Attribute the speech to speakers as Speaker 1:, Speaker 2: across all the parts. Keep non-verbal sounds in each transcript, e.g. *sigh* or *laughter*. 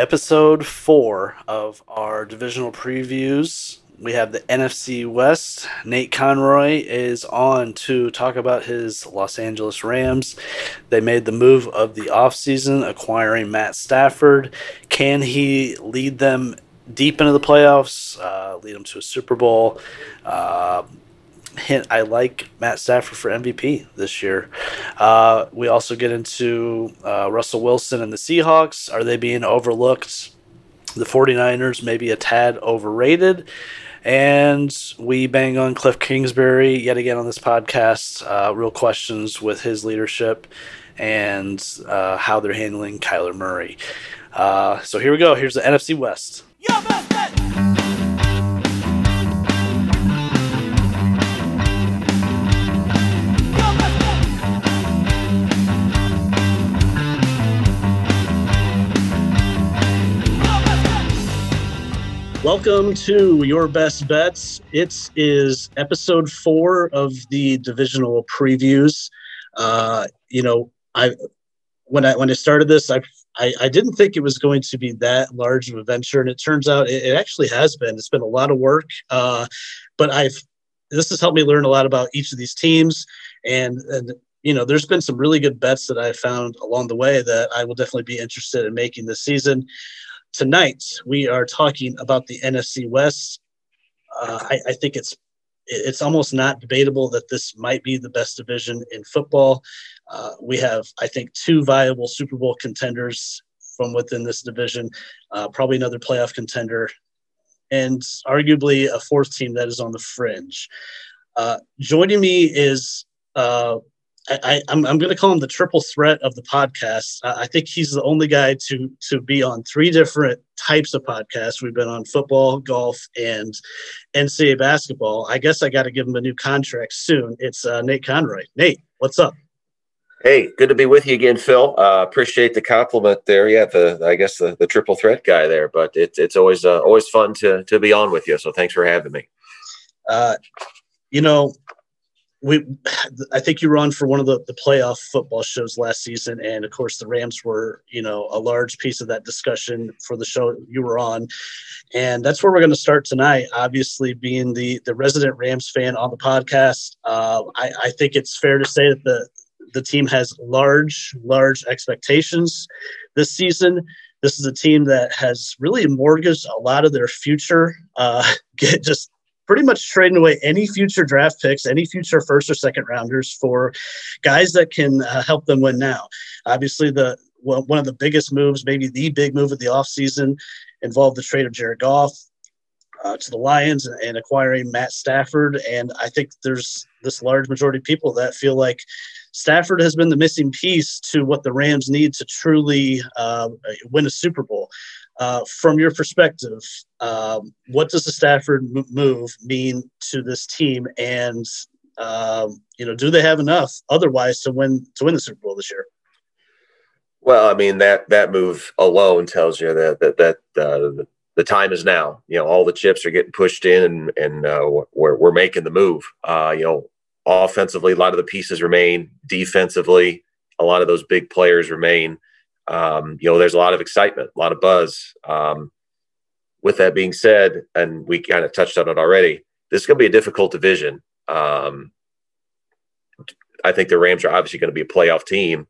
Speaker 1: episode four of our divisional previews. We have the NFC West. Nate Conroy is on to talk about his Los Angeles Rams. They made the move of the offseason, acquiring Matt Stafford. Can he lead them deep into the playoffs, uh, lead them to a Super Bowl? Uh, hint I like Matt Stafford for MVP this year. Uh, we also get into uh, Russell Wilson and the Seahawks. Are they being overlooked? The 49ers maybe a tad overrated. And we bang on Kliff Kingsbury yet again on this podcast. Uh, real questions with his leadership and uh, how they're handling Kyler Murray. Uh, so here we go. Here's the NFC West. Welcome to Your Best Bets. It is episode four of the divisional previews. Uh, you know, I when I when I started this, I, I, I didn't think it was going to be that large of a venture, and it turns out it, it actually has been. It's been a lot of work, uh, but I've this has helped me learn a lot about each of these teams, and and you know, there's been some really good bets that I found along the way that I will definitely be interested in making this season. Tonight, we are talking about the NFC West. Uh, I, I, think it's it's almost not debatable that this might be the best division in football. Uh, we have, I think, two viable Super Bowl contenders from within this division, uh, probably another playoff contender, and arguably a fourth team that is on the fringe. Uh, joining me is uh, I, am I'm, I'm going to call him the triple threat of the podcast. I think he's the only guy to to be on three different types of podcasts. We've been on football, golf, and NCAA basketball. I guess I got to give him a new contract soon. It's uh, Nate Conroy. Nate, what's up?
Speaker 2: Hey, good to be with you again, Phil. Uh, appreciate the compliment there. Yeah, the I guess the, the triple threat guy there, but it's it's always uh, always fun to to be on with you. So thanks for having me.
Speaker 1: Uh, you know, we I think you were on for one of the, the playoff football shows last season, and of course the Rams were you know a large piece of that discussion for the show you were on, and that's where we're going to start tonight. Obviously, being the the resident Rams fan on the podcast, uh, I, I think it's fair to say that the the team has large large expectations this season. This is a team that has really mortgaged a lot of their future. Uh, get *laughs* just pretty much trading away any future draft picks, any future first or second rounders for guys that can uh, help them win now. Obviously, the well, one of the biggest moves, maybe the big move of the offseason, involved the trade of Jared Goff uh, to the Lions and, acquiring Matt Stafford. And I think there's this large majority of people that feel like Stafford has been the missing piece to what the Rams need to truly uh, win a Super Bowl. Uh, from your perspective, um, what does the Stafford move mean to this team, and um, you know, do they have enough otherwise to win to win the Super Bowl this year?
Speaker 2: Well, I mean that that move alone tells you that that that uh, the time is now. You know, all the chips are getting pushed in, and and uh, we're we're making the move. Uh, you know, offensively, a lot of the pieces remain. Defensively, a lot of those big players remain um, you know, there's a lot of excitement, a lot of buzz. Um, with that being said, and we kind of touched on it already, this is going to be a difficult division. Um, I think the Rams are obviously going to be a playoff team.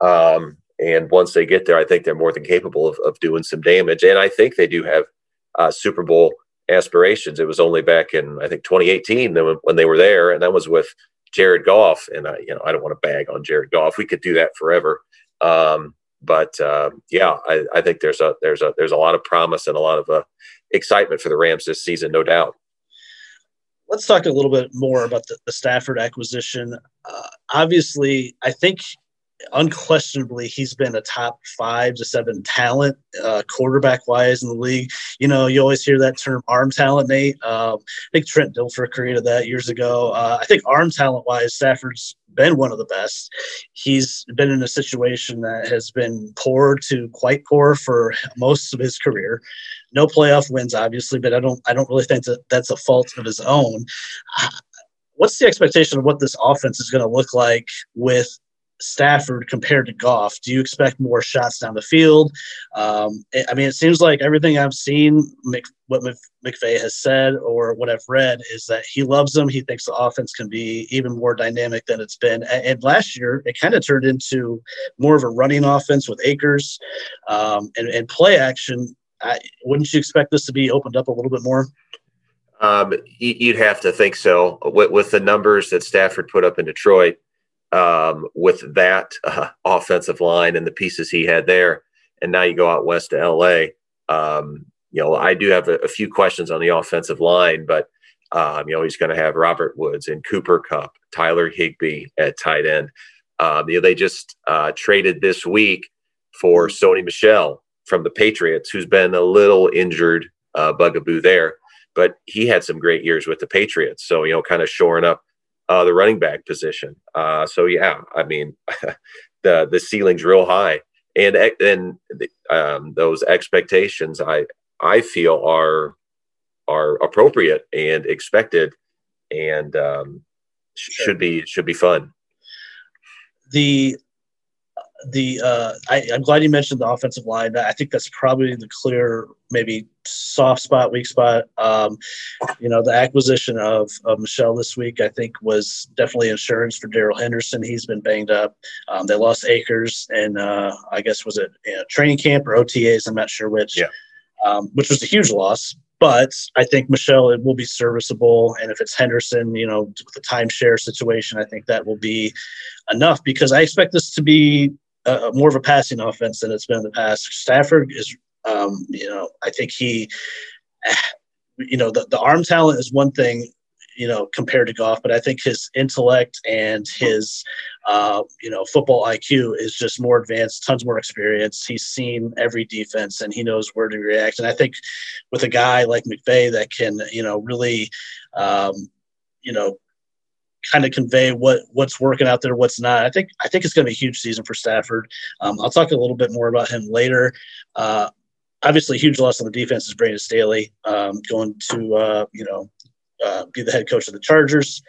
Speaker 2: Um, and once they get there, I think they're more than capable of, of doing some damage. And I think they do have uh, Super Bowl aspirations. It was only back in, I think, 2018 when they were there, and that was with Jared Goff. And I, you know, I don't want to bag on Jared Goff. We could do that forever. Um, but uh, yeah, I, I, think there's a there's a there's a lot of promise and a lot of uh, excitement for the Rams this season, no doubt.
Speaker 1: Let's talk a little bit more about the, the Stafford acquisition. Uh, obviously, I think unquestionably he's been a top five to seven talent uh, quarterback wise in the league. You know, you always hear that term arm talent, Nate. Um, I think Trent Dilfer created that years ago. Uh, I think arm talent wise, Stafford's been one of the best. He's been in a situation that has been poor to quite poor for most of his career. No playoff wins, obviously, but I don't I don't really think that that's a fault of his own. What's the expectation of what this offense is going to look like with Stafford compared to Goff? Do you expect more shots down the field? Um, I mean, it seems like everything I've seen, what McVay has said or what I've read is that he loves them. He thinks the offense can be even more dynamic than it's been. And last year, it kind of turned into more of a running offense with Akers um, and, and play action. I, wouldn't you expect this to be opened up a little bit more?
Speaker 2: Um, you'd have to think so. With, with, the numbers that Stafford put up in Detroit, um, with that uh, offensive line and the pieces he had there, and now you go out west to LA. Um, you know, I do have a, a, few questions on the offensive line, but um, you know, he's going to have Robert Woods and Cooper Kupp, Tyler Higbee at tight end. Um, you know, they just uh, traded this week for Sony Michel from the Patriots, who's been a little injured, uh, bugaboo there, but he had some great years with the Patriots. So, you know, kind of shoring up uh, the running back position. Uh, so, yeah, I mean, *laughs* the the ceiling's real high, and and um, those expectations, I I feel are are appropriate and expected, and um, should be should be fun.
Speaker 1: The the uh, I, am glad you mentioned the offensive line. I think that's probably the clear maybe soft spot, weak spot. Um, you know, the acquisition of, of Michel this week, I think, was definitely insurance for Darrell Henderson. He's been banged up. Um, they lost Akers, and uh, I guess was it you know, training camp or OTAs? I'm not sure which.
Speaker 2: Yeah.
Speaker 1: Um, which was a huge loss. But I think Michel it will be serviceable, and if it's Henderson, you know, with the timeshare situation, I think that will be enough because I expect this to be uh, more of a passing offense than it's been in the past. Stafford is, um, you know, I think he, *sighs* you know, the, the arm talent is one thing, you know, compared to Goff, but I think his intellect and his, uh, you know, football IQ is just more advanced, tons more experience. He's seen every defense and he knows where to react. And I think with a guy like McVay that can, you know, really, um, you know, kind of convey what what's working out there, what's not. I think I think it's going to be a huge season for Stafford. Um, I'll talk a little bit more about him later. Uh, obviously, huge loss on the defense is Brandon Staley um, going to uh, you know uh, be the head coach of the Chargers.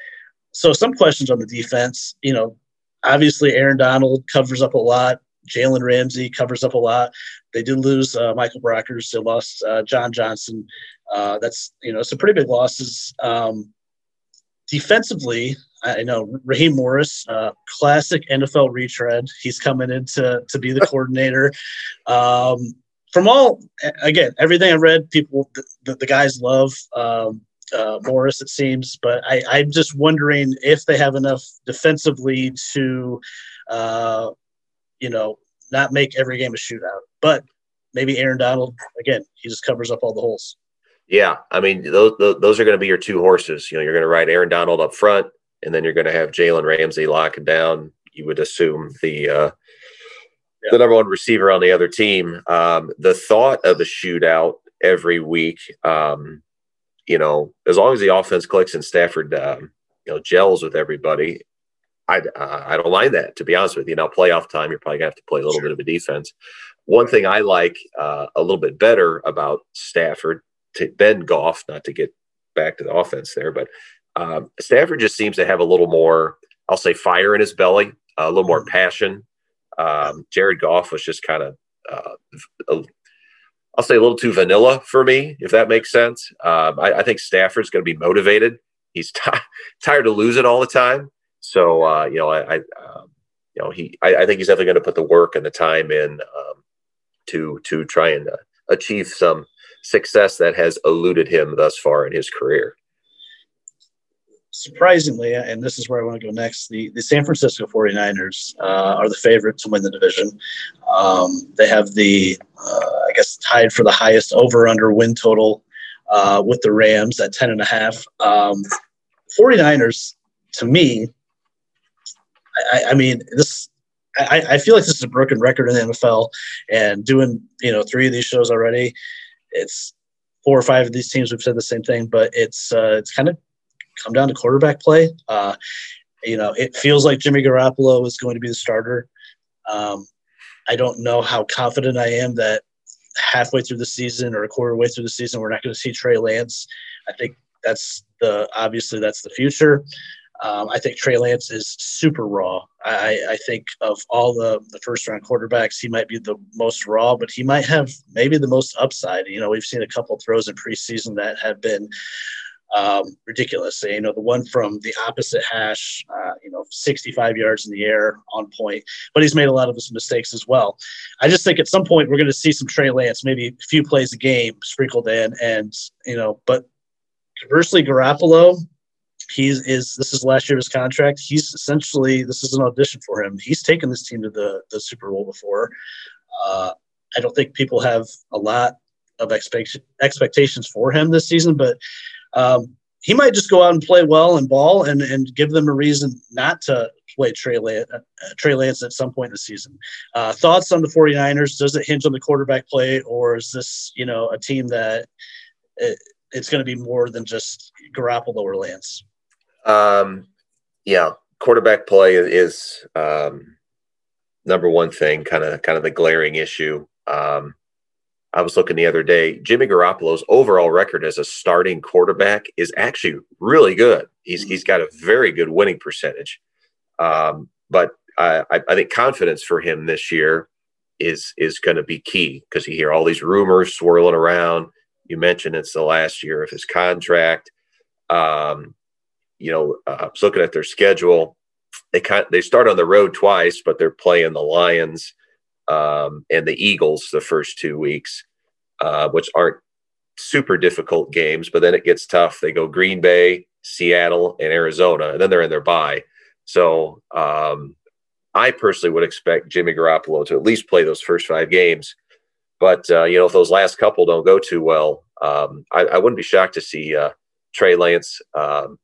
Speaker 1: So some questions on the defense. You know, obviously Aaron Donald covers up a lot. Jalen Ramsey covers up a lot. They did lose uh, Michael Brockers. They lost uh, John Johnson. Uh, that's you know some pretty big losses. Um, defensively, I know Raheem Morris, uh, classic NFL retread. He's coming in to, to be the *laughs* coordinator. Um, from all, again, everything I read, people, the, the guys love um, uh, Morris, it seems, but I, I'm just wondering if they have enough defensively to, uh, you know, not make every game a shootout. But maybe Aaron Donald, again, he just covers up all the holes.
Speaker 2: Yeah, I mean those those are going to be your two horses. You know, you're going to ride Aaron Donald up front, and then you're going to have Jalen Ramsey locking down. You would assume the uh, yeah. the number one receiver on the other team. Um, the thought of a shootout every week, um, you know, as long as the offense clicks and Stafford, um, you know, gels with everybody, I uh, I don't mind that. To be honest with you, now playoff time, you're probably going to have to play a little sure. bit of a defense. One thing I like uh, a little bit better about Stafford to Ben Goff, not to get back to the offense there, but um, Stafford just seems to have a little more, I'll say, fire in his belly, a little more mm-hmm. passion. Um, Jared Goff was just kind of, uh, I'll say, a little too vanilla for me, if that makes sense. Um, I, I, think Stafford's going to be motivated. He's t- *laughs* tired of losing all the time, so uh, you know, I, I um, you know, he, I, I, think he's definitely going to put the work and the time in um, to to try and uh, achieve some success that has eluded him thus far in his career.
Speaker 1: Surprisingly, and this is where I want to go next, the, the San Francisco 49ers uh, are the favorite to win the division. Um, they have the, uh, I guess, tied for the highest over under win total uh, with the Rams at 10 and a half. Um, 49ers, to me, I, I mean, this I, I, feel like this is a broken record in the NFL, and doing you know three of these shows already, it's four or five of these teams we've said the same thing, but it's uh, it's kind of come down to quarterback play. Uh, you know, it feels like Jimmy Garoppolo is going to be the starter. Um, I don't know how confident I am that halfway through the season or a quarter way through the season we're not going to see Trey Lance. I think that's the obviously that's the future. Um, I think Trey Lance is super raw. I, I think of all the, the first round quarterbacks, he might be the most raw, but he might have maybe the most upside. You know, we've seen a couple throws in preseason that have been um, ridiculous. You know, the one from the opposite hash, uh, you know, 65 yards in the air on point, but he's made a lot of his mistakes as well. I just think at some point we're going to see some Trey Lance, maybe a few plays a game sprinkled in, and you know, but conversely, Garoppolo, he's is this is last year of his contract. He's essentially this is an audition for him. He's taken this team to the the Super Bowl before. Uh, I don't think people have a lot of expect, expectations for him this season, but um, he might just go out and play well and ball and, and give them a reason not to play Trey Lance, uh, Trey Lance at some point in the season. Uh, thoughts on the 49ers? Does it hinge on the quarterback play, or is this, you know, a team that it, it's going to be more than just Garoppolo or Lance?
Speaker 2: Um, yeah, quarterback play is um, number one thing, kind of kind of the glaring issue. Um, I was looking the other day. Jimmy Garoppolo's overall record as a starting quarterback is actually really good. He's he's got a very good winning percentage, um, but I, I think confidence for him this year is is going to be key because you hear all these rumors swirling around. You mentioned it's the last year of his contract. Um, you know, uh, I was looking at their schedule. They kind they start on the road twice, but they're playing the Lions um, and the Eagles the first two weeks, uh, which aren't super difficult games. But then it gets tough. They go Green Bay, Seattle, and Arizona, and then they're in their bye. So um, I personally would expect Jimmy Garoppolo to at least play those first five games. But uh, you know, if those last couple don't go too well, um, I, I, wouldn't be shocked to see uh, Trey Lance um,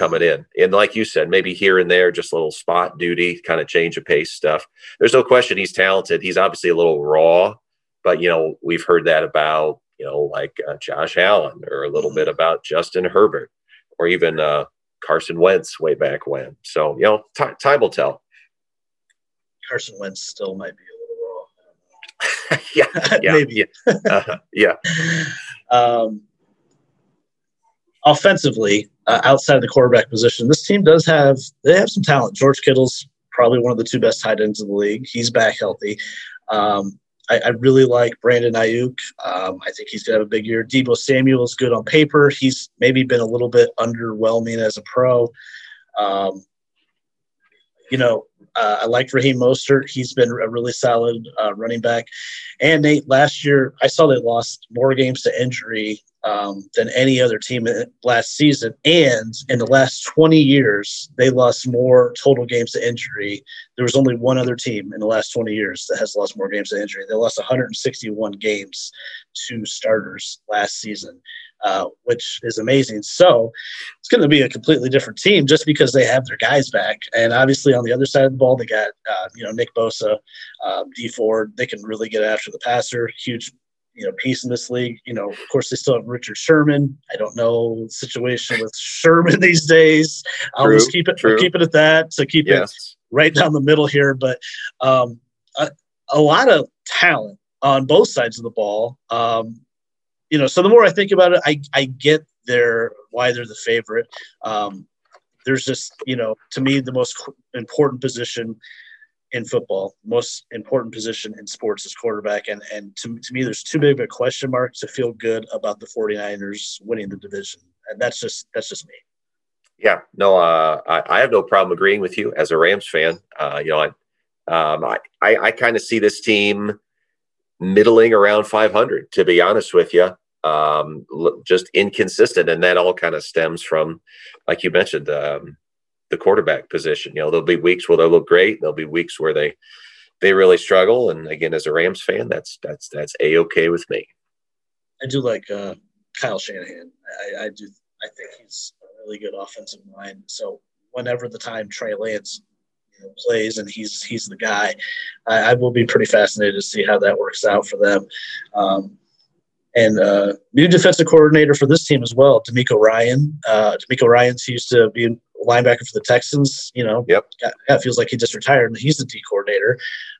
Speaker 2: coming in. And like you said, maybe here and there, just a little spot duty, kind of change of pace stuff. There's no question he's talented. He's obviously a little raw, but you know, we've heard that about, you know, like uh, Josh Allen or a little bit about Justin Herbert or even uh, Carson Wentz way back when. So, you know, t- time will tell.
Speaker 1: Carson Wentz still might be
Speaker 2: a little raw. *laughs* yeah, *laughs* yeah, maybe. Yeah. Uh, yeah. *laughs*
Speaker 1: Um, offensively, uh, outside of the quarterback position, this team does have they have some talent. George Kittle's probably one of the two best tight ends in the league. He's back healthy. Um, I, I, really like Brandon Aiyuk. Um, I think he's gonna have a big year. Deebo Samuel is good on paper. He's maybe been a little bit underwhelming as a pro. Um, you know, uh, I like Raheem Mostert. He's been a really solid uh, running back. And Nate, last year I saw they lost more games to injury um, than any other team last season. And in the last 20 years, they lost more total games to injury. There was only one other team in the last 20 years that has lost more games to injury. They lost 161 games to starters last season. Uh, which is amazing. So it's going to be a completely different team just because they have their guys back. And obviously, on the other side of the ball, they got uh, you know Nick Bosa, uh, Dee Ford. They can really get after the passer. Huge you know piece in this league. You know, of course, they still have Richard Sherman. I don't know the situation with *laughs* Sherman these days. I'll true, just keep it true. keep it at that. So keep yes. it right down the middle here. But um, a, a, lot of talent on both sides of the ball. Um, you know, so the more I think about it, I I get their why they're the favorite. Um, there's just you know to me the most important position in football, most important position in sports is quarterback. And, and to, to me, there's too big of a question mark to feel good about the 49ers winning the division. And that's just, that's just me.
Speaker 2: Yeah, no, uh, I, I, have no problem agreeing with you as a Rams fan. Uh, you know, I, um, I, I, I kind of see this team middling around 500, to be honest with you. Um, just inconsistent. And that all kind of stems from, like you mentioned, um, the quarterback position. You know, there'll be weeks where they'll look great. There'll be weeks where they they really struggle. And again, as a Rams fan, that's that's that's a okay with me.
Speaker 1: I do like uh, Kyle Shanahan. I, I do. I think he's a really good offensive mind. So whenever the time Trey Lance you know, plays and he's he's the guy, I, I, will be pretty fascinated to see how that works out for them. Um, and uh, new defensive coordinator for this team as well, DeMeco Ryan. Uh, DeMeco Ryan's used to be linebacker for the Texans. You know,
Speaker 2: yep.
Speaker 1: That feels like he just retired and he's the D coordinator.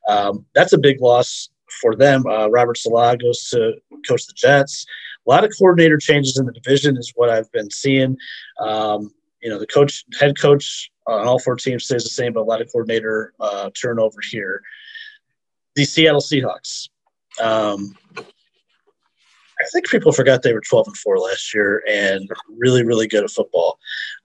Speaker 1: Um, that's a big loss for them. Uh, Robert Saleh goes to coach the Jets. A lot of coordinator changes in the division is what I've been seeing. Um, you know, the coach, head coach on all four teams stays the same, but a lot of coordinator uh, turnover here. The Seattle Seahawks. Um, I think people forgot they were 12 and 4 last year and really, really good at football.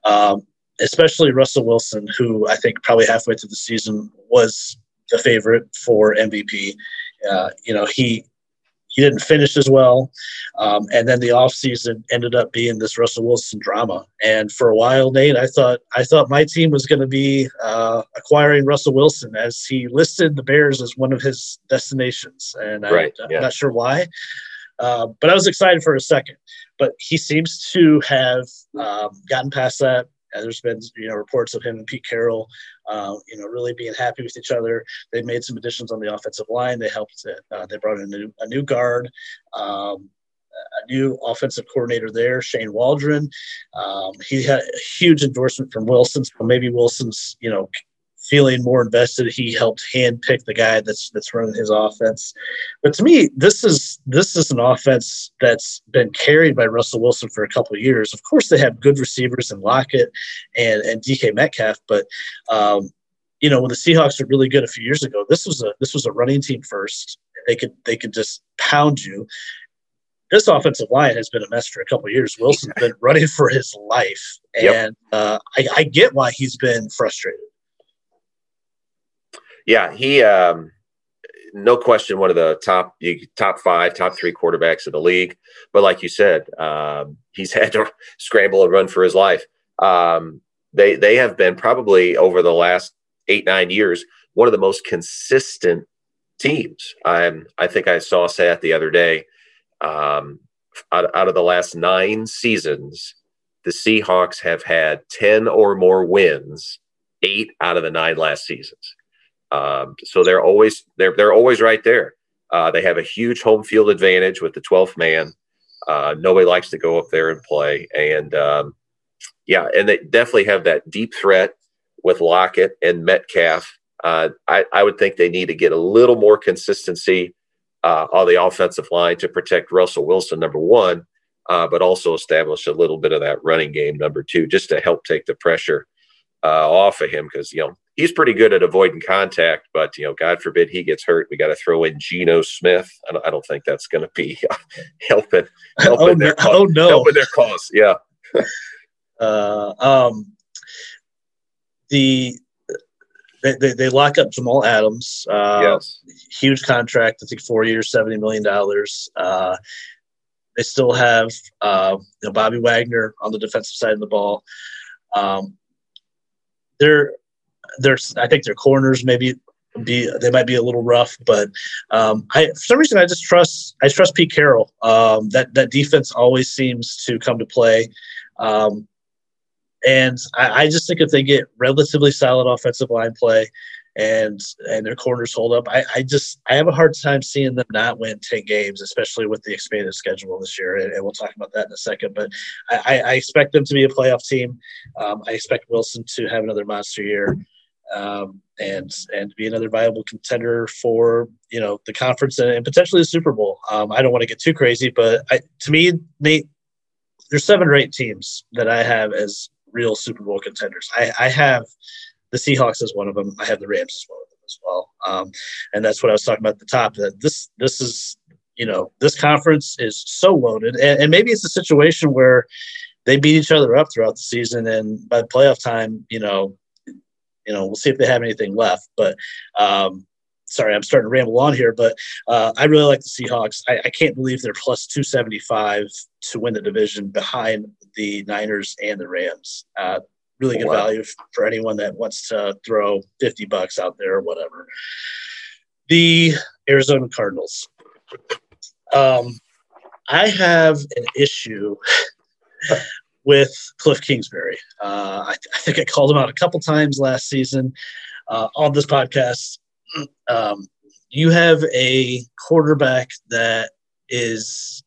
Speaker 1: Um, especially Russell Wilson, who I think probably halfway through the season was the favorite for MVP. Uh, you know, he he didn't finish as well. Um, and then the offseason ended up being this Russell Wilson drama. And for a while, Nate, I thought I thought my team was going to be uh, acquiring Russell Wilson as he listed the Bears as one of his destinations. And right, I, am yeah. not sure why. Uh, but I was excited for a second. But he seems to have um, gotten past that. And there's been you know reports of him and Pete Carroll, uh, you know, really being happy with each other. They made some additions on the offensive line. They helped. Uh, they brought in a new, a new guard. Um, a new offensive coordinator there, Shane Waldron. Um, he had a huge endorsement from Wilson, so maybe Wilson's, you know, feeling more invested. He helped handpick the guy that's that's running his offense. But to me, this is this is an offense that's been carried by Russell Wilson for a couple of years. Of course, they have good receivers in Lockett and and DK Metcalf, but um, you know when the Seahawks were really good a few years ago, this was a this was a running team first. They could they could just pound you. This offensive line has been a mess for a couple of years. Wilson's been running for his life, and yep. uh, I, I get why he's been frustrated
Speaker 2: yeah, he, um, no question, one of the top top five, top three quarterbacks of the league. But like you said, um, he's *laughs* had to scramble and run for his life. Um, they they have been probably over the last eight nine years one of the most consistent teams. I'm I think I saw sat the other day. Um, out, out of the last nine seasons, the Seahawks have had ten or more wins, eight out of the nine last seasons. Um, so they're always they're they're always right there. Uh, they have a huge home field advantage with the 12th man. Uh, nobody likes to go up there and play, and um, yeah, and they definitely have that deep threat with Lockett and Metcalf. Uh, I, I would think they need to get a little more consistency uh, on the offensive line to protect Russell Wilson, number one, uh, but also establish a little bit of that running game, number two, just to help take the pressure uh, off of him because you know he's pretty good at avoiding contact, but you know, God forbid he gets hurt, we got to throw in Geno Smith. I don't, I don't think that's going to be *laughs* helping helping oh, their cause, oh no helping their cause. Yeah.
Speaker 1: uh, um, the they, they, they, lock up Jamal Adams. Uh, yes. Huge contract. I think four years, seventy million dollars. Uh, they still have uh, you know, Bobby Wagner on the defensive side of the ball. Um, they're there's I think their corners maybe be they might be a little rough, but um, I for some reason I just trust I trust Pete Carroll. Um, that that defense always seems to come to play, um, and I, I, just think if they get relatively solid offensive line play, and and their corners hold up, I, I just I have a hard time seeing them not win ten games, especially with the expanded schedule this year. And, and we'll talk about that in a second. But I, I expect them to be a playoff team. Um, I expect Wilson to have another monster year um, and and be another viable contender for you know the conference and, and potentially the Super Bowl. Um, I don't want to get too crazy, but I, to me, Nate, there's seven or eight teams that I have as real Super Bowl contenders. I, I have the Seahawks as one of them. I have the Rams as one of them as well. Um, and that's what I was talking about at the top. That this this is you know this conference is so loaded, and, and maybe it's a situation where they beat each other up throughout the season, and by playoff time, you know you know, we'll see if they have anything left. But um, sorry, I'm starting to ramble on here, but uh, I really like the Seahawks. I, I, can't believe they're plus 275 to win the division behind the Niners and the Rams. Uh, really good wow. value for anyone that wants to throw 50 bucks out there or whatever. The Arizona Cardinals. Um, I have an issue with Kliff Kingsbury. Uh, I, I, think I called him out a couple times last season uh, on this podcast. Um, you have a quarterback that is,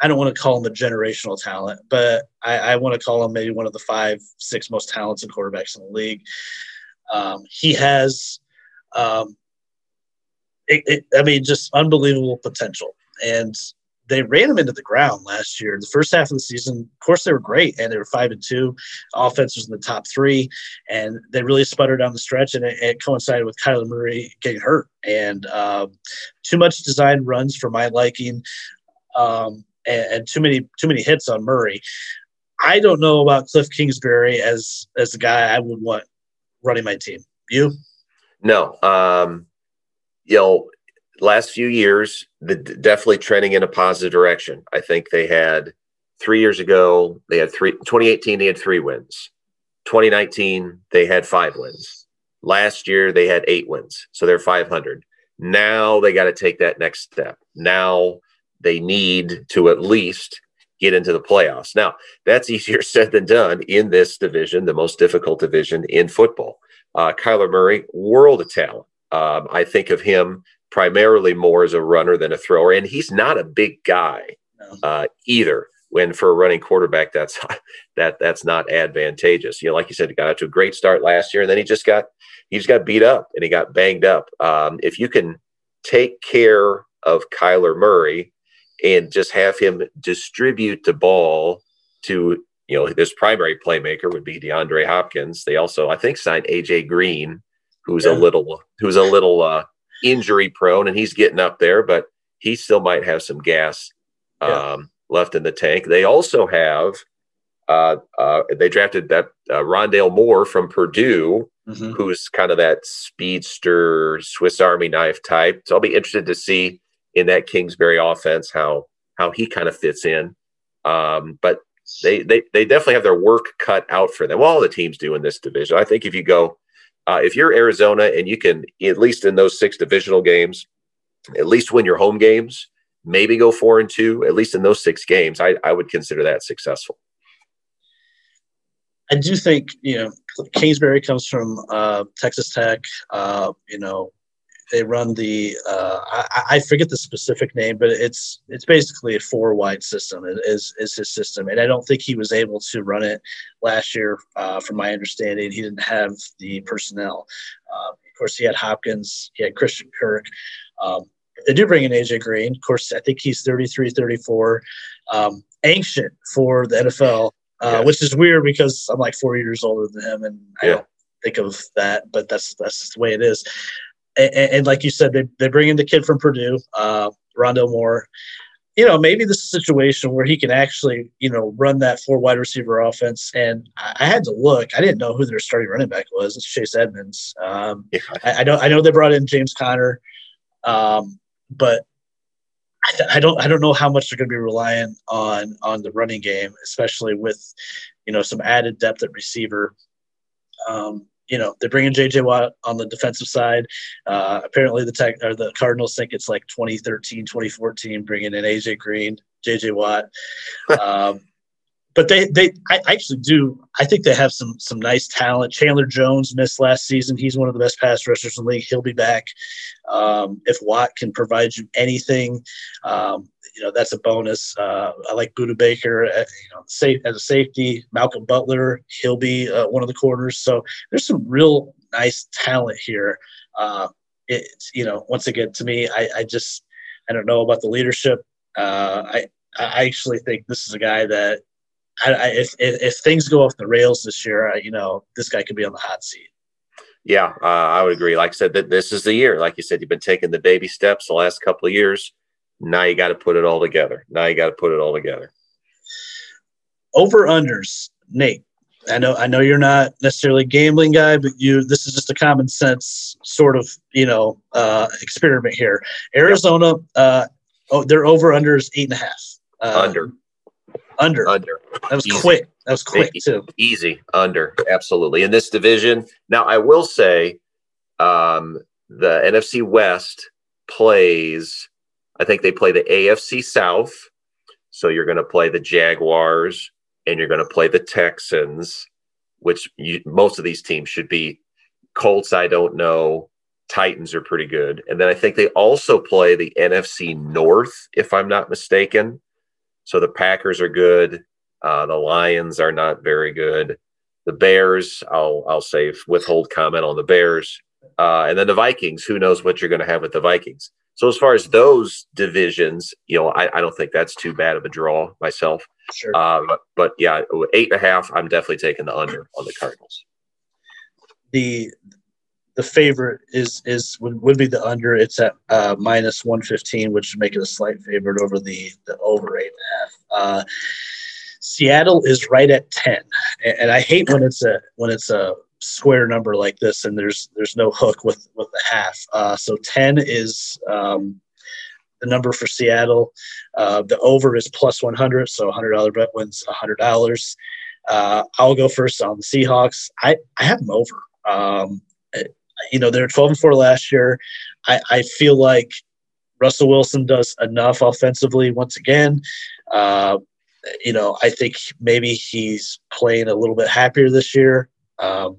Speaker 1: I don't want to call him a generational talent, but I, I want to call him maybe one of the five, six most talented quarterbacks in the league. Um, he has, um, it, it, I mean, just unbelievable potential. And they ran them into the ground last year. The first half of the season, of course, they were great and they were five and two. Offense was in the top three, and they really sputtered down the stretch, and it, it coincided with Kyler Murray getting hurt and uh, too much design runs for my liking, um, and, and too many too many hits on Murray. I don't know about Kliff Kingsbury as as the guy I would want running my team. You?
Speaker 2: No. Um, you know, last few years, the, definitely trending in a positive direction. I think they had three years ago, they had three, 2018, they had three wins. 2019, they had five wins. Last year, they had eight wins. So they're 500. Now they got to take that next step. Now they need to at least get into the playoffs. Now, that's *laughs* easier said than done in this division, the most difficult division in football. Uh, Kyler Murray, world of talent. Um, I think of him primarily more as a runner than a thrower, and he's not a big guy uh, either. When for a running quarterback, that's *laughs* that that's not advantageous. You know, like you said, he got out to a great start last year, and then he just got he just got beat up and he got banged up. Um, if you can take care of Kyler Murray and just have him distribute the ball to you know this primary playmaker would be DeAndre Hopkins. They also I think signed AJ Green, who's yeah. a little who's a little uh, injury prone, and he's getting up there, but he still might have some gas um, yeah. left in the tank. They also have uh, uh, they drafted that uh, Rondale Moore from Purdue, mm-hmm. who's kind of that speedster Swiss Army knife type. So I'll be interested to see in that Kingsbury offense how how he kind of fits in. Um, but they, they they definitely have their work cut out for them. Well, all the teams do in this division. I think if you go uh, if you're Arizona and you can, at least in those six divisional games, at least win your home games, maybe go four and two, at least in those six games, I, I would consider that successful.
Speaker 1: I do think, you know, Kingsbury comes from uh, Texas Tech. Uh, you know, they run the uh, I, I, forget the specific name, but it's it's basically a four wide system is is his system, and I don't think he was able to run it last year. Uh, from my understanding, he didn't have the personnel. Uh, of course, he had Hopkins, he had Christian Kirk. Um, they do bring in AJ Green. Of course, I think he's 33, 34, um, ancient for the NFL, uh, yeah. which is weird because I'm like four years older than him, and I don't think of that, but that's that's the way it is and, and, like you said, they, they bring in the kid from Purdue, uh, Rondale Moore. You know, maybe this is a situation where he can actually, you know, run that four wide receiver offense. And I, I had to look. I didn't know who their starting running back was. It's Chase Edmonds. Um, yeah. I, I, know. I know they brought in James Conner, um, but I, I don't. I don't know how much they're going to be relying on on the running game, especially with, you know, some added depth at receiver. Um, you know they're bringing JJ Watt on the defensive side. Uh, apparently the tech or the Cardinals think it's like 2013, 2014, bringing in AJ Green, JJ Watt. *laughs* um, but they they I actually do I think they have some some nice talent. Chandler Jones missed last season. He's one of the best pass rushers in the league. He'll be back. Um, if Watt can provide you anything, um, you know that's a bonus. Uh, I like Budda Baker, uh, you know, safe as a safety. Malcolm Butler, he'll be uh, one of the corners. So there's some real nice talent here. Uh, it's you know, once again, to me, I, I just I don't know about the leadership. Uh, I I actually think this is a guy that I, I, if, if, if things go off the rails this year, I, you know, this guy could be on the hot seat.
Speaker 2: Yeah, uh, I would agree. Like I said, that this is the year. Like you said, you've been taking the baby steps the last couple of years. Now you got to put it all together. Now you got to put it all together.
Speaker 1: Over unders, Nate. I know I know you're not necessarily a gambling guy, but you this is just a common sense sort of you know uh, experiment here. Arizona, yep. uh, oh, their over under is eight and a half.
Speaker 2: Uh, under.
Speaker 1: Under.
Speaker 2: Under.
Speaker 1: That was Easy. quick. That was quick too.
Speaker 2: Easy. Under. Absolutely. In this division. Now I will say um, the NFC West plays I think they play the AFC South. So you're going to play the Jaguars and you're going to play the Texans, which you, most of these teams should be. Colts, I don't know. Titans are pretty good. And then I think they also play the NFC North, if I'm not mistaken. So the Packers are good. Uh, the Lions are not very good. The Bears, I'll I'll say withhold comment on the Bears. Uh, and then the Vikings, who knows what you're going to have with the Vikings. So as far as those divisions, you know, I, I don't think that's too bad of a draw myself.
Speaker 1: Sure.
Speaker 2: Um, but, but yeah, eight and a half. I'm definitely taking the under on the Cardinals.
Speaker 1: The the favorite is is would, would be the under. It's at uh, minus one fifteen, which would make it a slight favorite over the the over eight and a half. Uh, Seattle is right at ten, and, and I hate when it's a when it's a square number like this and there's there's no hook with with the half. Uh, so ten is um, the number for Seattle. Uh, the over is plus 100, so a hundred dollar bet wins a hundred dollars. Uh, I'll go first on the Seahawks. I I have them over. Um, you know they're 12 and four last year. I, I feel like Russell Wilson does enough offensively once again. Uh, you know, I think maybe he's playing a little bit happier this year. Um,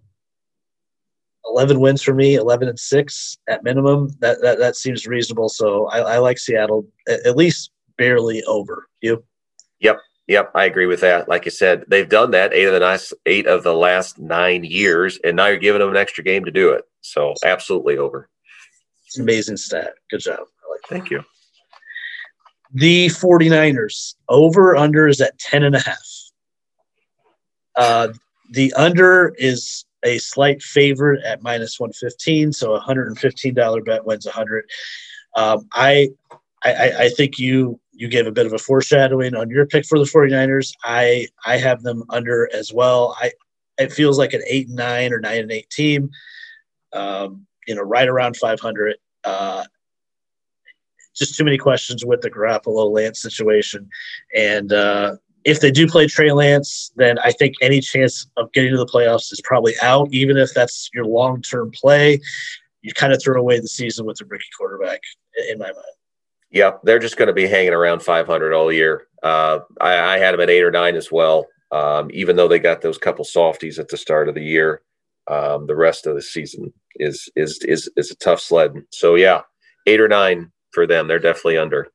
Speaker 1: 11 wins for me, 11 and six at minimum. That that, that seems reasonable. So I, I like Seattle at, at, least barely over. You?
Speaker 2: Yep. Yep, I agree with that. Like I said, they've done that eight of the last eight of the last nine years, and now you're giving them an extra game to do it. So absolutely over.
Speaker 1: It's amazing stat. Good job.
Speaker 2: Like Thank you.
Speaker 1: The 49ers over under is at 10 and a half. Uh, the under is a slight favorite at minus 115. So a $115 bet wins 100. Um, I, I, I think you you gave a bit of a foreshadowing on your pick for the 49ers. I I have them under as well. I it feels like an eight and nine or nine and eight team. Um, you know, right around 500. Uh, just too many questions with the Garoppolo Lance situation, and uh, if they do play Trey Lance, then I think any chance of getting to the playoffs is probably out, even if that's your long term play. You kind of throw away the season with a rookie quarterback, in my mind.
Speaker 2: Yeah, they're just going to be hanging around 500 all year. Uh, I, I, had them at eight or nine as well, um, even though they got those couple softies at the start of the year. Um, the rest of the season is is is is a tough sled. So yeah, eight or nine for them. They're definitely under.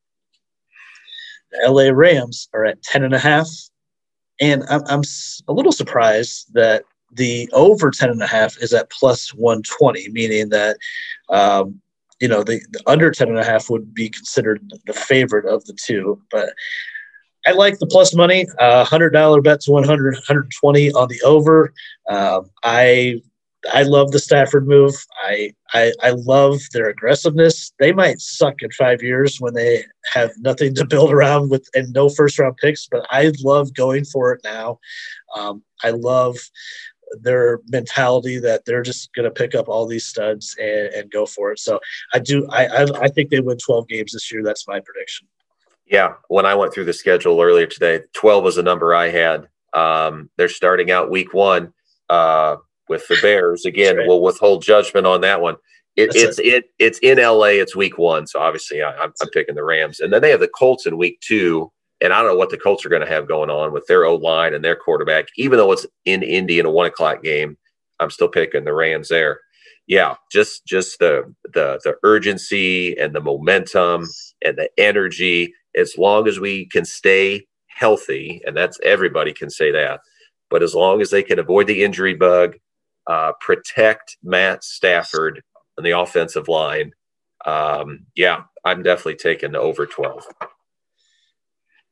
Speaker 1: The LA Rams are at 10 and a half. And I'm, I'm a little surprised that the over 10 and a half is at plus 120, meaning that, um, you know, the, the, under 10 and a half would be considered the favorite of the two. But I like the plus money, uh, $100 bet to 100, 120 on the over. Um, I I love the Stafford move. I, I I love their aggressiveness. They might suck in five years when they have nothing to *laughs* build around with and no first round picks, but I love going for it now. Um, I love their mentality that they're just going to pick up all these studs and, and go for it. So I do. I, I I think they win 12 games this year. That's my prediction.
Speaker 2: Yeah, when I went through the schedule earlier today, 12 was the number I had. Um, they're starting out week one. Uh, with the Bears. Again, right. we'll withhold judgment on that one. It, it's it. it's in LA. It's week one, so obviously I, am picking the Rams, and then they have the Colts in week two. And I don't know what the Colts are going to have going on with their O line and their quarterback. Even though it's in Indy in a one o'clock game, I'm still picking the Rams there. Yeah, just just the the the urgency and the momentum and the energy. As long as we can stay healthy, and that's everybody can say that. But as long as they can avoid the injury bug, uh, protect Matt Stafford on the offensive line. Um, yeah, I'm definitely taking the over 12.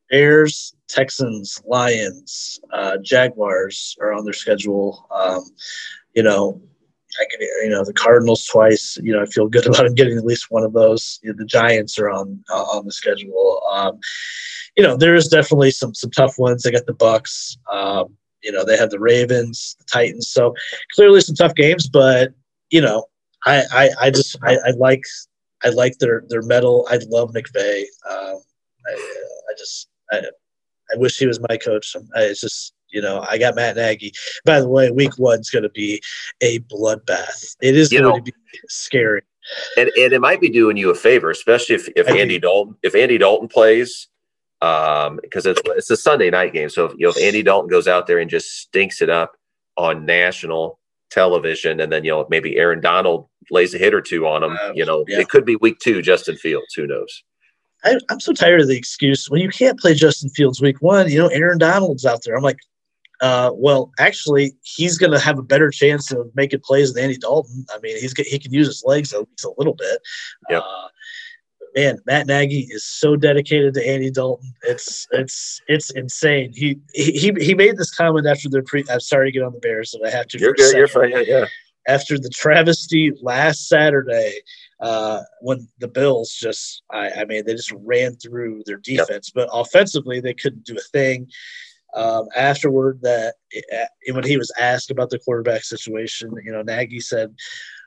Speaker 1: Bears, Texans, Lions, uh, Jaguars are on their schedule. Um, you know, I can, you know, the Cardinals twice. You know, I feel good *laughs* about getting at least one of those. You know, the Giants are on uh, on the schedule. Um, you know, there is definitely some some tough ones. They got the Bucs. Um, you know, they have the Ravens, the Titans. So clearly some tough games, but you know, I I, I just I, I like I like their their mettle. I love McVay. Um, I, I just I, I wish he was my coach. I, it's just you know I got Matt Nagy. By the way, Week One's going to be a bloodbath. It is going know, to be scary,
Speaker 2: and and it might be doing you a favor, especially if if Andy Dalton if Andy Dalton plays um, because it's it's a Sunday night game. So if, you know if Andy Dalton goes out there and just stinks it up on national television, and then you know maybe Aaron Donald lays a hit or two on him, uh, you know yeah. it could be week two. Justin Fields, who knows?
Speaker 1: I, am so tired of the excuse when you can't play Justin Fields week one. You know Aaron Donald's out there. I'm like, uh, well, actually, he's going to have a better chance of making plays than Andy Dalton. I mean, he's he can use his legs at least a little bit.
Speaker 2: Yep.
Speaker 1: Uh, man, Matt Nagy is so dedicated to Andy Dalton. It's it's it's insane. He he he made this comment after the pre. I'm sorry to get on the Bears, but I have to.
Speaker 2: You're good. You're fine. Yeah, yeah.
Speaker 1: After the travesty last Saturday, uh, when the Bills just, I, I mean, they just ran through their defense, yep. but offensively they couldn't do a thing. Um, afterward, that uh, when he was asked about the quarterback situation, you know, Nagy said,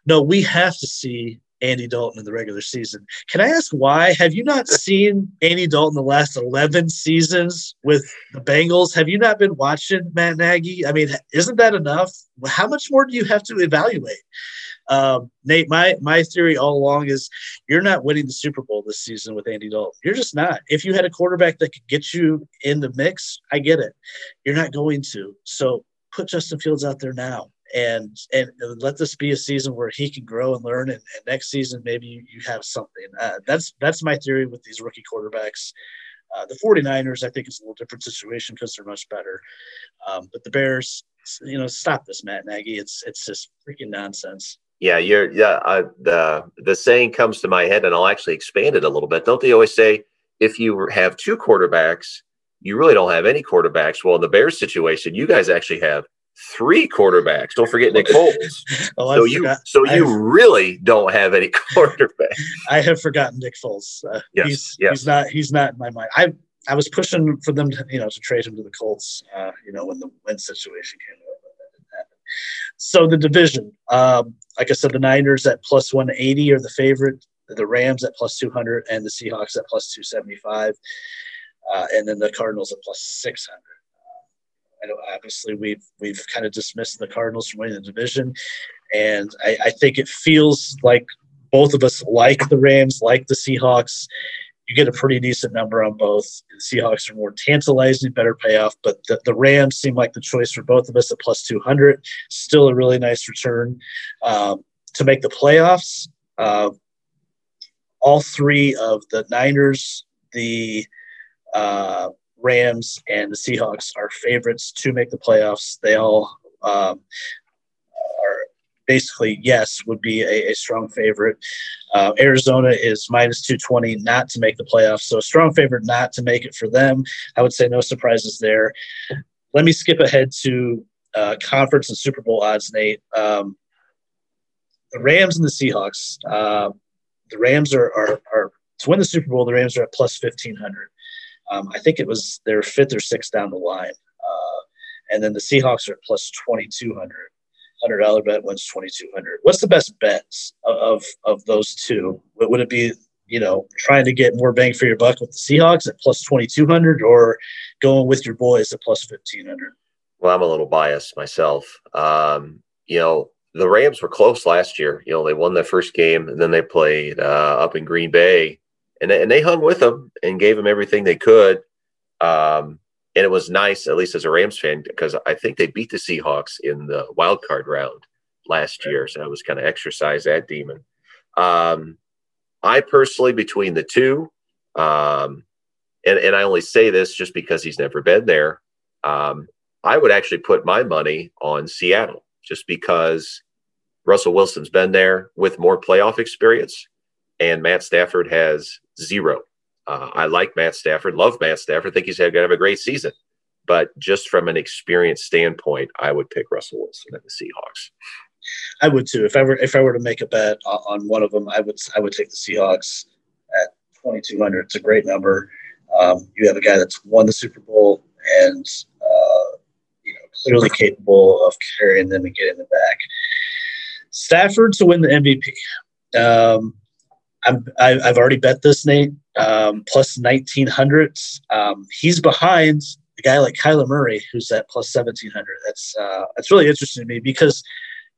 Speaker 1: "No, we have to see Andy Dalton in the regular season. Can I ask why? Have you not seen Andy Dalton the last 11 seasons with the Bengals? Have you not been watching Matt Nagy? I mean, isn't that enough? How much more do you have to evaluate? Um, Nate, my my theory all along is you're not winning the Super Bowl this season with Andy Dalton. You're just not. If you had a quarterback that could get you in the mix, I get it. You're not going to. So put Justin Fields out there now and and let this be a season where he can grow and learn and, and next season maybe you, you have something. Uh, that's that's my theory with these rookie quarterbacks. Uh, the 49ers i think is a little different situation because they're much better. Um, but the bears you know stop this matt nagy. It's it's just freaking nonsense.
Speaker 2: Yeah you're yeah the the saying comes to my head and i'll actually expand it a little bit. Don't they always say if you have two quarterbacks you really don't have any quarterbacks? Well in the bears situation you guys actually have three quarterbacks. Don't forget Nick Foles. *laughs* oh, so you so you I've, really don't have any *laughs* quarterbacks.
Speaker 1: I have forgotten Nick Foles. Uh, yes, he's yes. he's not he's not in my mind. I I was pushing for them to you know to trade him to the Colts. Uh, you know when the Wentz situation came up. So the division, um, like I said, the Niners at plus 180 are the favorite. The Rams at plus 200 and the Seahawks at plus 275, uh, and then the Cardinals at plus 600. Obviously we've we've kind of dismissed the Cardinals from winning the division, and I, I think it feels like both of us like the Rams, like the Seahawks. You get a pretty decent number on both. The Seahawks are more tantalizing, better payoff, but the, the Rams seem like the choice for both of us at plus 200. Still a really nice return um, to make the playoffs. Uh, all three of the Niners, the uh, Rams and the Seahawks are favorites to make the playoffs. They all um, are basically yes would be a, a strong favorite. Uh, Arizona is minus 220 not to make the playoffs, so a strong favorite not to make it for them. I would say no surprises there. Let me skip ahead to uh, conference and Super Bowl odds, Nate. Um, the Rams and the Seahawks. Uh, the Rams are, are, are to win the Super Bowl. The Rams are at plus 1500. Um, I think it was their fifth or sixth down the line. Uh, and then the Seahawks are plus 2,200. $100 bet wins 2,200. What's the best bets of, of those two? Would it be, you know, trying to get more bang for your buck with the Seahawks at plus 2,200 or going with your boys at plus 1,500?
Speaker 2: Well, I'm a little biased myself. Um, you know, the Rams were close last year. You know, they won their first game and then they played uh, up in Green Bay and and they hung with them and gave them everything they could. Um, and it was nice, at least as a Rams fan, because I think they beat the Seahawks in the wild card round last year. So I was kind of exercise that demon. Um, I personally, between the two, um, and, and I only say this just because he's never been there, um, I would actually put my money on Seattle just because Russell Wilson's been there with more playoff experience and Matt Stafford has zero. Uh, I like Matt Stafford, love Matt Stafford, think he's going to have a great season. But just from an experience standpoint, I would pick Russell Wilson and the Seahawks.
Speaker 1: I would too. If I were if I were to make a bet on one of them, I would I would take the Seahawks at twenty two hundred. It's a great number. Um, you have a guy that's won the Super Bowl and uh, you know clearly capable of carrying them and getting them back. Stafford to win the MVP. Um, I'm, I, have already bet this, Nate, um, plus 1900. Um, he's behind a guy like Kyler Murray, who's at plus 1700. That's, uh, that's really interesting to me because,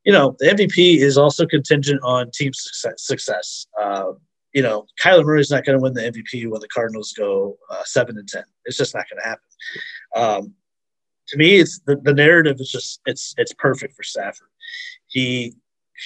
Speaker 1: you know, the MVP is also contingent on team success. success. Uh, you know, Kyler Murray's not going to win the MVP when the Cardinals go uh, seven and ten. It's just not going to happen. Um, to me, it's the, the narrative is just it's it's perfect for Stafford. He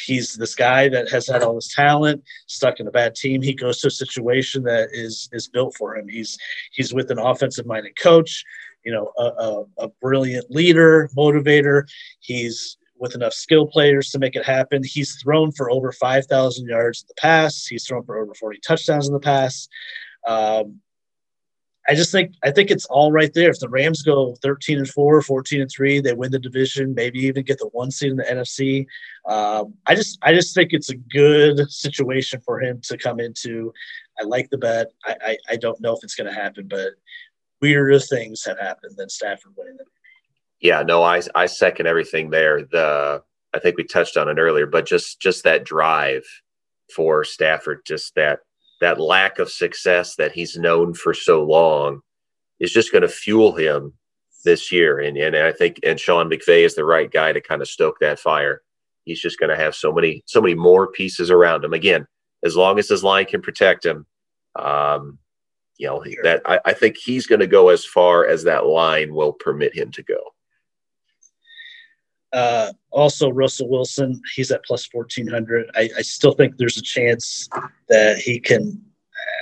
Speaker 1: he's this guy that has had all this talent, stuck in a bad team. He goes to a situation that is is built for him. He's he's with an offensive minded coach, you know, a, a, a, brilliant leader, motivator. He's with enough skill players to make it happen. He's thrown for over 5,000 yards in the past. He's thrown for over 40 touchdowns in the past. Um, I just think I think it's all right there. If the Rams go 13 and 4, 14 and 3, they win the division, maybe even get the one seed in the NFC. Um, I just I just think it's a good *laughs* situation for him to come into. I like the bet. I, I, I don't know if it's going to happen, but weirder things have happened than Stafford winning
Speaker 2: yeah, no, I I second everything there. The I think we touched on it earlier, but just just that drive for Stafford, just that that lack of success that he's known for so long is just going to fuel him this year. And and I think and Sean McVay is the right guy to kind of stoke that fire. He's just going to have so many so many more pieces around him. Again, as long as his line can protect him, um, you know that I, I think he's going to go as far as that line will permit him to go.
Speaker 1: Uh, also, Russell Wilson, he's at plus 1400. I, I, still think there's a chance that he can,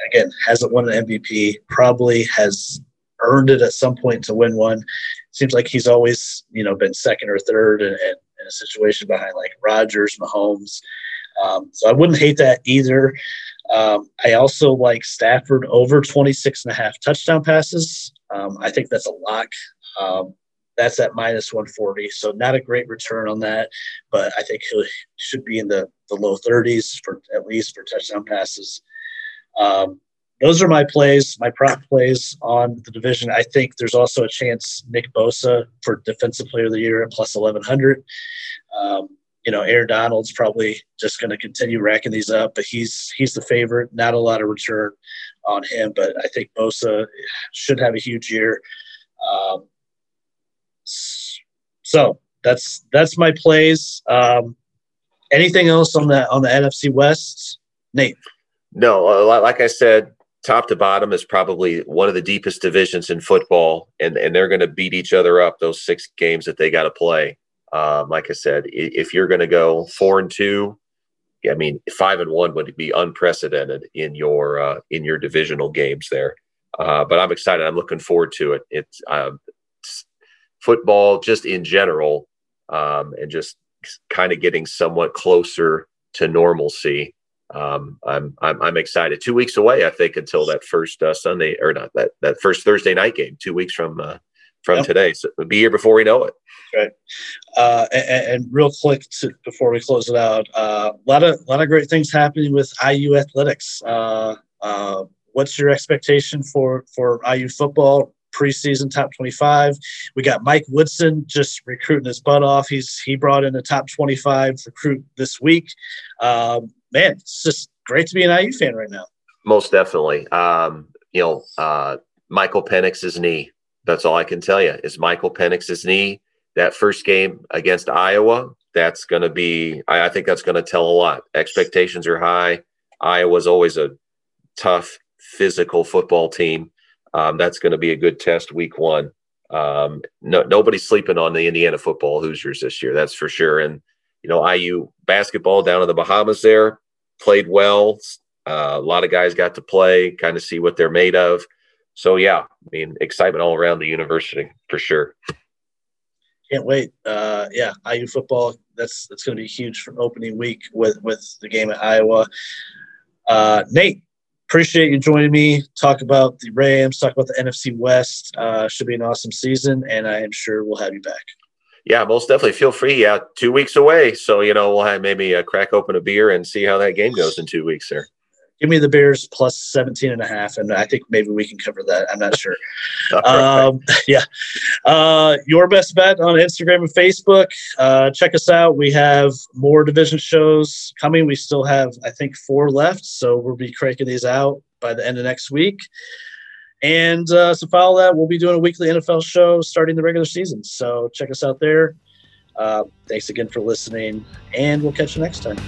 Speaker 1: again, hasn't won an MVP, probably has earned it at some point to win one. Seems like he's always, you know, been second or third in, in, in a situation behind like Rodgers, Mahomes. Um, so I wouldn't hate that either. Um, I also like Stafford over 26 and a half touchdown passes. Um, I think that's a lock. Um, that's at minus 140. So not a great return on that, but I think he should be in the, the low 30s for at least for touchdown passes. Um, those are my plays, my prop plays on the division. I think there's also a chance Nick Bosa for Defensive Player of the Year at plus 1100. Um, you know, Aaron Donald's probably just going to continue racking these up, but he's he's the favorite. Not a lot of return on him, but I think Bosa should have a huge year. Um, so that's that's my plays. Um, anything else on the on the NFC West, Nate?
Speaker 2: No, uh, like I said, top to bottom is probably one of the deepest divisions in football, and and they're going to beat each other up those six games that they got to play. Um, like I said, if you're going to go four and two, I mean five and one would be unprecedented in your uh, in your divisional games there. Uh, but I'm excited. I'm looking forward to it. It's uh, football just in general um, and just kind of getting somewhat closer to normalcy. Um, I'm, I'm, I'm excited. Two weeks away, I think, until that first uh, Sunday or not that that first Thursday night game. Two weeks from uh, from yep. today, so it'll be here before we know it.
Speaker 1: Right. Uh, and, and, real quick to, before we close it out, a uh, lot of lot of great things happening with IU athletics. Uh, uh, what's your expectation for for IU football? Preseason top 25. We got Mike Woodson just recruiting his butt off. He's he brought in a top 25 recruit this week. Um, man, it's just great to be an IU fan right now.
Speaker 2: Most definitely. Um, you know, uh, Michael Penix's knee. That's all I can tell you is Michael Penix's knee. That first game against Iowa, that's going to be. I, I think that's going to tell a lot. Expectations are high. Iowa's always a tough physical football team. Um, that's going to be a good test week one. Um, no, nobody's sleeping on the Indiana football Hoosiers this year. That's for sure. And, you know, IU basketball down in the Bahamas there played well. Uh, a lot of guys got to play, kind of see what they're made of. So, yeah, I mean, excitement all around the university for sure.
Speaker 1: Can't wait. Uh, yeah, IU football. That's that's going to be huge for opening week with with the game at Iowa. Uh, Nate, appreciate you joining me. Talk about the Rams, talk about the NFC West. Uh, should be an awesome season, and I am sure we'll have you back.
Speaker 2: Yeah, most definitely. Feel free. Yeah, two weeks away, so you know we'll have maybe crack open a beer and see how that game goes in two weeks there
Speaker 1: give me the Bears plus 17 and a half. And I think maybe we can cover that. I'm not sure. *laughs* um, *laughs* yeah. Uh, your best bet on Instagram and Facebook. Uh, check us out. We have more division shows coming. We still have, I think, four left. So we'll be cranking these out by the end of next week. And uh, so follow that. We'll be doing a weekly NFL show starting the regular season. So check us out there. Uh, thanks again for listening, and we'll catch you next time.